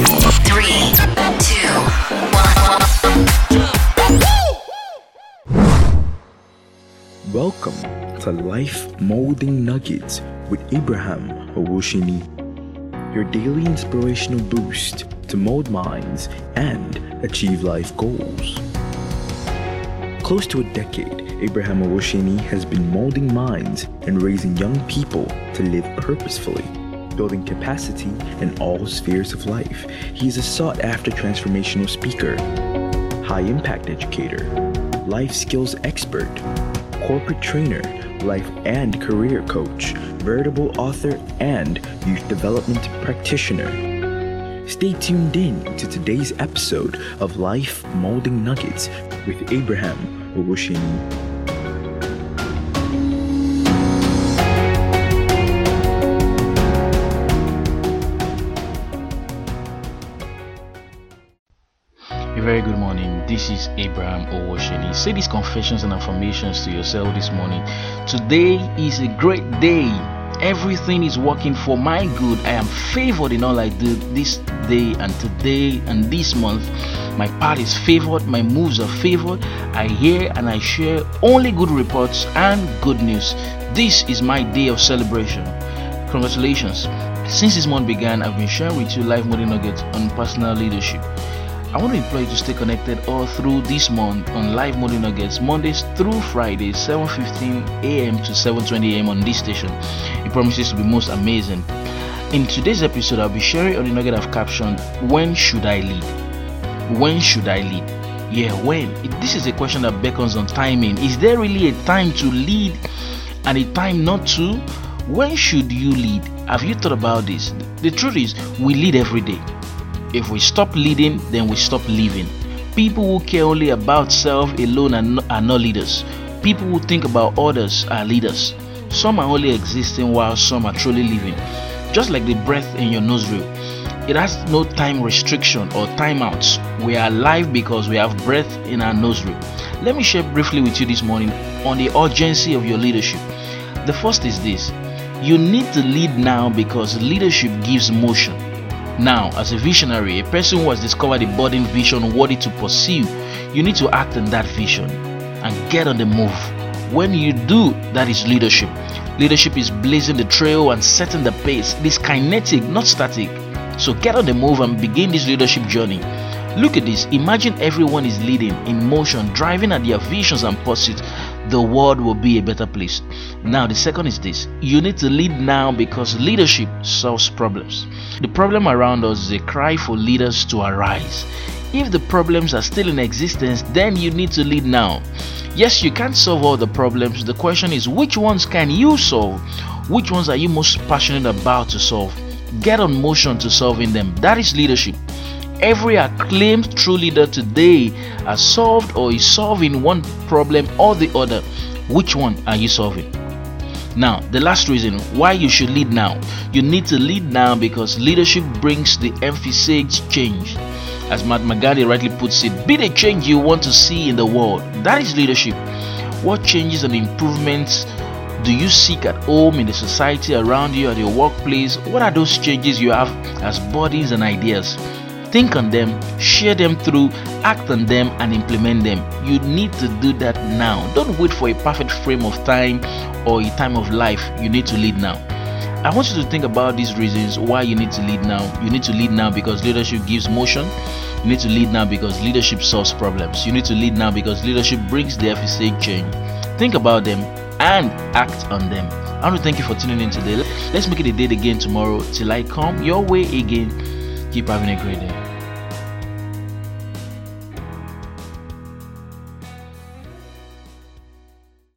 Three, two, one. Welcome to Life Molding Nuggets with Abraham Owoseni, your daily inspirational boost to mold minds and achieve life goals. Close to a decade, Abraham Owoseni has been molding minds and raising young people to live purposefully, building capacity in all spheres of life. He is a sought after transformational speaker, high impact educator, life skills expert, corporate trainer, life and career coach, veritable author, and youth development practitioner. Stay tuned in to today's episode of Life Molding Nuggets with Abraham Owoseni. A very good morning. This is Abraham Owoseni. Say these confessions and affirmations to yourself this morning. Today is a great day. Everything is working for my good. I am favored in all I do this day and today and this month. My path is favored. My moves are favored. I hear and I share only good reports and good news. This is my day of celebration. Congratulations. Since this month began, I've been sharing with you Life Molding Nuggets on personal leadership. I want to implore you to stay connected all through this month on Life Molding Nuggets, Mondays through Fridays, 7:15 a.m. to 7:20 a.m. on this station. It promises to be most amazing. In today's episode, I'll be sharing on the nugget I've captioned "When should I lead?" When should I lead? Yeah, when? This is a question that beckons on timing. Is there really a time to lead and a time not to? When should you lead? Have you thought about this? The truth is, we lead every day. If we stop leading, then we stop living. People who care only about self alone are not, leaders. People who think about others are leaders. Some are only existing while some are truly living. Just like the breath in your nostril, it has no time restriction or timeouts. We are alive because we have breath in our nostril. Let me share briefly with you this morning on the urgency of your leadership. The first is this you need to lead now because leadership gives motion. Now, as a visionary, a person who has discovered a budding vision worthy to pursue, you need to act on that vision and get on the move. When you do, that is leadership. Leadership is blazing the trail and setting the pace. It is kinetic, not static. So get on the move and begin this leadership journey. Look at this. Imagine everyone is leading, in motion, driving at their visions and pursuits. The world will be a better place. Now, the second is this you need to lead now because leadership solves problems. The problem around us is a cry for leaders to arise. If the problems are still in existence, then you need to lead now. Yes, you can't solve all the problems. The question is, which ones can you solve? Which ones are you most passionate about to solve? Get on motion to solving them. That is leadership. Every acclaimed true leader today has solved or is solving one problem or the other. Which one are you solving? Now, the last reason why you should lead now. You need to lead now because leadership brings the emphasized change. As Mahatma Gandhi rightly puts it, be the change you want to see in the world. That is leadership. What changes and improvements do you seek at home, in the society around you, at your workplace? What are those changes you have as bodies and ideas? Think on them, share them through, act on them, and implement them. You need to do that now. Don't wait for a perfect frame of time or a time of life. You need to lead now. I want you to think about these reasons why you need to lead now. You need to lead now because leadership gives motion. You need to lead now because leadership solves problems. You need to lead now because leadership brings the FSA change. Think about them and act on them. I want to thank you for tuning in today. Let's make it a date again tomorrow till I come your way again. Keep having a great day.